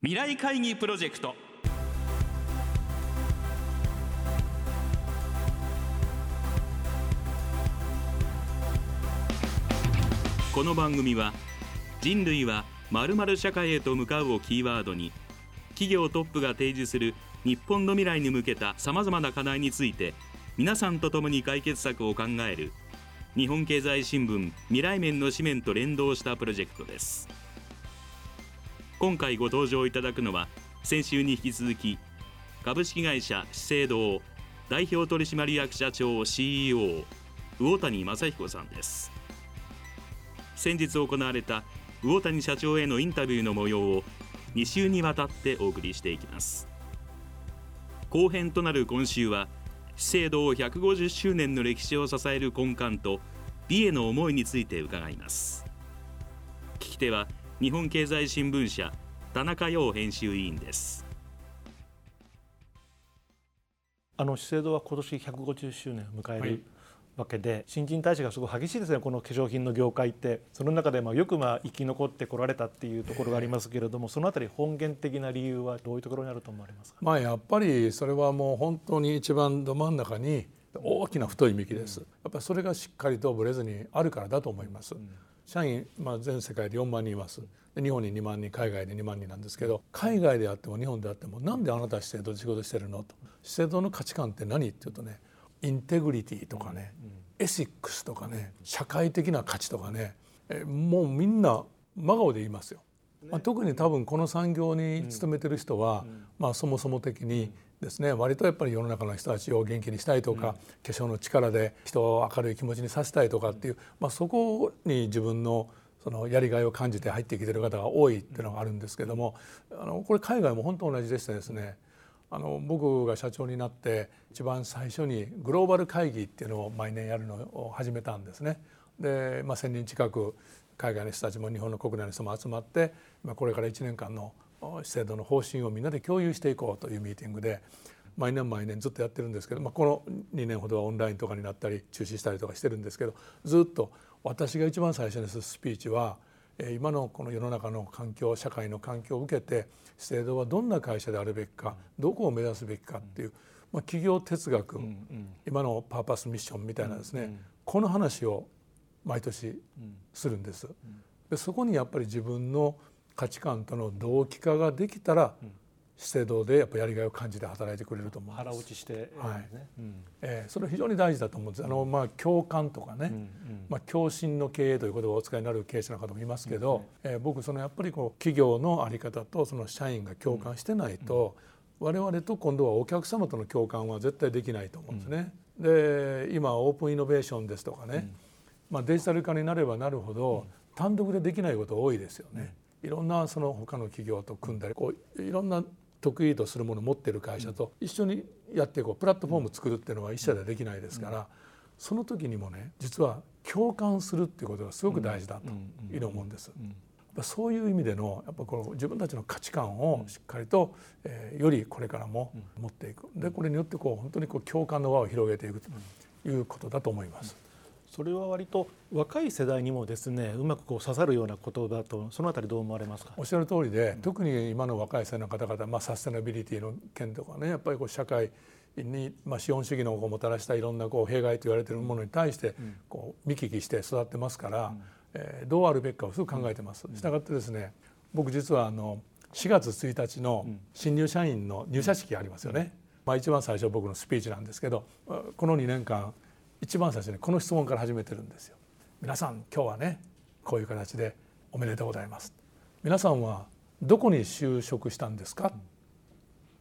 未来会議プロジェクト。この番組は人類はまる社会へと向かうをキーワードに企業トップが提示する日本の未来に向けたさまざまな課題について皆さんと共に解決策を考える日本経済新聞未来面の紙面と連動したプロジェクトです。今回ご登場いただくのは先週に引き続き株式会社資生堂代表取締役社長 CEO 魚谷正彦さんです。先日行われた魚谷社長へのインタビューの模様を2週にわたってお送りしていきます。後編となる今週は資生堂150周年の歴史を支える根幹と美への思いについて伺います。聞き手は日本経済新聞社田中陽編集委員です。あの資生堂は今年150周年を迎える、わけで新陳代謝がすごい激しいですね。この化粧品の業界って。その中でまあよくまあ生き残ってこられたっていうところがありますけれどもそのあたり本源的な理由はどういうところにあると思われますか、まあ、やっぱりそれはもう本当に一番ど真ん中に大きな太い幹です、やっぱりそれがしっかりとぶれずにあるからだと思います、社員、まあ、全世界で4万人います。で日本に2万人海外で2万人なんですけど海外であっても日本であってもなんであなた資生堂で仕事してるの？と。資生堂の価値観って何？っていうとねインテグリティとかね、エシックスとかね社会的な価値とかねえもうみんな真顔で言いますよ。まあ、特に多分この産業に勤めてる人は、まあ、そもそも的にですね割とやっぱり世の中の人たちを元気にしたいとか、化粧の力で人を明るい気持ちにさせたいとかっていう、まあ、そこに自分のそのやりがいを感じて入ってきてる方が多いっていうのがあるんですけどもあのこれ海外も本当同じでしてですねあの僕が社長になって一番最初にグローバル会議っていうのを毎年やるのを始めたんですね。で、まあ、1,000人近く海外の人たちも日本の国内の人も集まって、まあ、これから1年間の制度の方針をみんなで共有していこうというミーティングで毎年毎年ずっとやってるんですけど、まあ、この2年ほどはオンラインとかになったり中止したりとかしてるんですけどずっと私が一番最初にするスピーチは今のこの世の中の環境社会の環境を受けて資生堂はどんな会社であるべきかどこを目指すべきかっていう、まあ、企業哲学、今のパーパスミッションみたいなですね、この話を毎年するんです。でそこにやっぱり自分の価値観との同期化ができたら、資生堂でやっぱやりがいを感じて働いてくれると思う腹落ちして、はい。えー、それは非常に大事だと思うんです。あの、まあ、共感とかね、うんうん、まあ、共振の経営という言葉をお使いになる経営者の方もいますけど、うん、えー、僕そのやっぱりこう企業の在り方とその社員が共感してないと、我々と今度はお客様との共感は絶対できないと思うんですね。で今オープンイノベーションですとかね、まあ、デジタル化になればなるほど単独でできないこと多いですよね。いろんなその他の企業と組んだりこういろんな得意とするものを持ってる会社と一緒にやっていこうプラットフォーム作るっていうのは一社ではできないですから、その時にもね実は共感するっていうことがすごく大事だというふうに思うんです。そういう意味でのやっぱこの自分たちの価値観をしっかりと、えー、よりこれからも持っていく。でこれによってこう本当にこう共感の輪を広げていくということだと思います。それは割と若い世代にもですねうまくこう刺さるような言葉とそのあたりどう思われますか？おっしゃる通りで、うん、特に今の若い世代の方々、まあ、サステナビリティの件とかねやっぱりこう社会に、まあ、資本主義のもたらしたいろんなこう弊害と言われているものに対してこう見聞きして育ってますから、うん、えー、どうあるべきかをすぐ考えてます。したがってですね僕実はあの4月1日の新入社員の入社式ありますよね。まあ、一番最初僕のスピーチなんですけどこの2年間一番最初にこの質問から始めてるんですよ。皆さん今日はねこういう形でおめでとうございます。皆さんはどこに就職したんですか、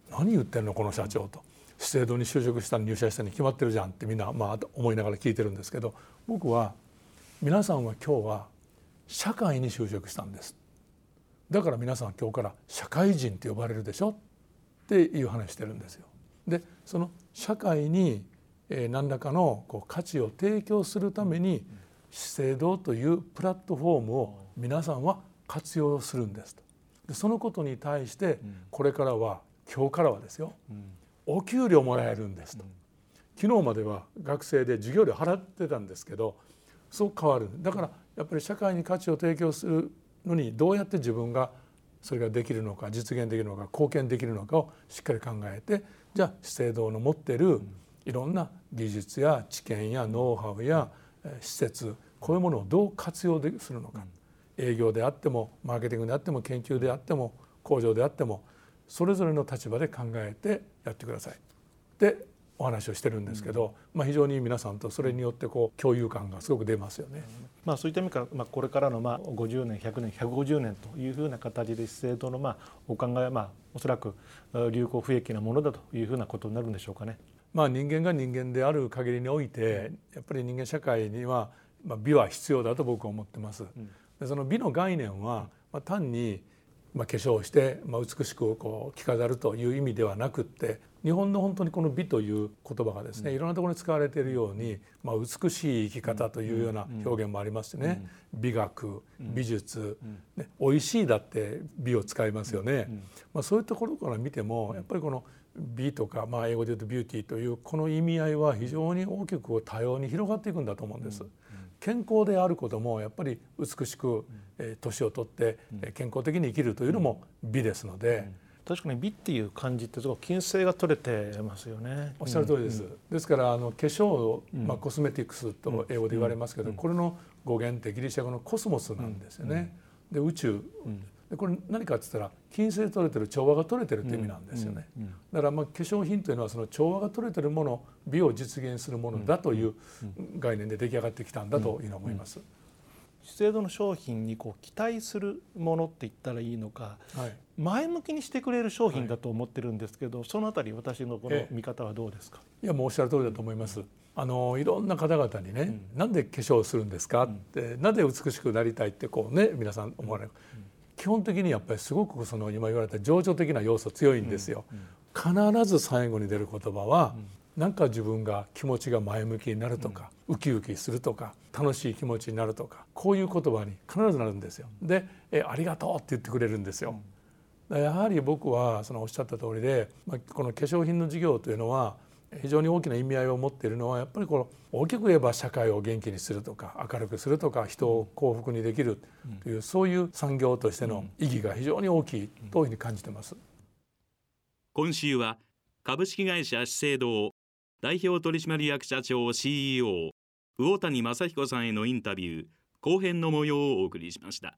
うん、何言ってるの？この社長と資生堂に就職した入社したに決まってるじゃんってみんなまあ思いながら聞いてるんですけど僕は皆さんは今日は社会に就職したんですだから皆さん今日から社会人って呼ばれるでしょ？っていう話してるんですよ。でその社会にえ何らかのこう価値を提供するために資生堂というプラットフォームを皆さんは活用するんですと。でそのことに対してこれからは今日からはですよお給料もらえるんですと。昨日までは学生で授業料払ってたんですけどそう変わるだからやっぱり社会に価値を提供するのにどうやって自分がそれができるのか実現できるのか貢献できるのかをしっかり考えてじゃあ資生堂の持ってるいろんな技術や知見やノウハウや施設こういうものをどう活用するのか営業であってもマーケティングであっても研究であっても工場であってもそれぞれの立場で考えてやってください。でお話をしてるんですけど、まあ、非常に皆さんとそれによってこう共有感がすごく出ますよね。まあ、そういった意味から、まあ、これからのまあ50年100年150年というふうな形で資生堂のまあお考えはまあおそらく流行不益なものだというふうなことになるんでしょうかね。まあ、人間が人間である限りにおいてやっぱり人間社会にはまあ美は必要だと僕は思ってます。でその美の概念はまあ単にまあ化粧をしてまあ美しくこう着飾るという意味ではなくって日本の本当にこの美という言葉がですねいろんなところに使われているように、まあ、美しい生き方というような表現もありますね、美学美術、ね、美味しいだって美を使いますよね、まあ、そういうところから見てもやっぱりこの美とか、まあ、英語で言うとビューティーというこの意味合いは非常に大きく多様に広がっていくんだと思うんです。健康であることもやっぱり美しく年を取って健康的に生きるというのも美ですので。確かに美っていう感じってすごく金星が取れてますよね。おっしゃる通りです。うん、ですからあの化粧、まあコスメティクスと英語で言われますけど、これの語源ってギリシャ語のコスモスなんですよね。で宇宙、でこれ何かって言ったら金星取れてる調和が取れてるって意味なんですよね。だからまあ化粧品というのはその調和が取れてるもの美を実現するものだという概念で出来上がってきたんだというのは思います。資生堂の商品にこう期待するものって言ったらいいのか、はい、前向きにしてくれる商品だと思ってるんですけど、はい、そのあたり私のこの見方はどうですか、いやもうおっしゃる通りだと思います。あのいろんな方々にね、うん、なんで化粧するんですかって、うん、なんで美しくなりたいってこうね皆さん思われる、うん、基本的にやっぱりすごくその今言われた情緒的な要素強いんですよ。必ず最後に出る言葉は、なんか自分が気持ちが前向きになるとか、うん、ウキウキするとか楽しい気持ちになるとかこういう言葉に必ずなるんですよ。でえありがとうって言ってくれるんですよ。うん、やはり僕はそのおっしゃった通りで、まあ、この化粧品の事業というのは非常に大きな意味合いを持っているのはやっぱりこの大きく言えば社会を元気にするとか明るくするとか人を幸福にできるという、そういう産業としての意義が非常に大きいというふうに感じてます。今週は株式会社資生堂代表取締役社長 CEO 魚谷正彦さんへのインタビュー後編の模様をお送りしました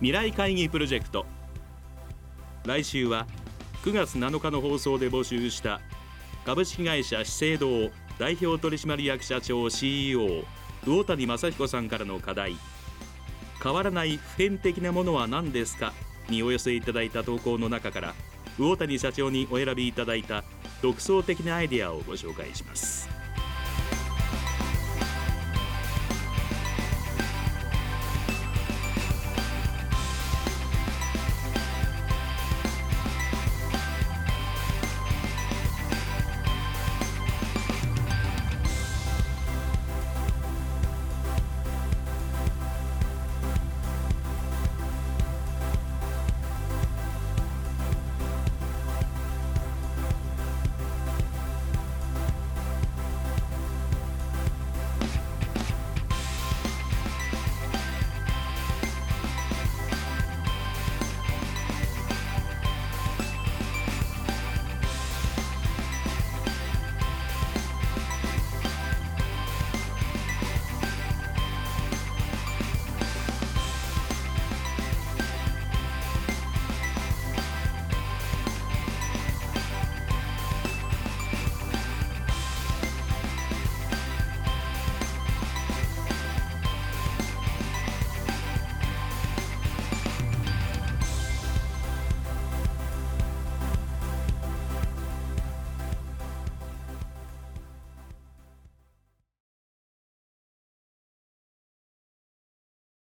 未来会議プロジェクト。来週は9月7日の放送で募集した株式会社資生堂代表取締役社長 CEO 魚谷正彦さんからの課題。変わらない普遍的なものは何ですか？にお寄せいただいた投稿の中から魚谷社長にお選びいただいた独創的なアイデアをご紹介します。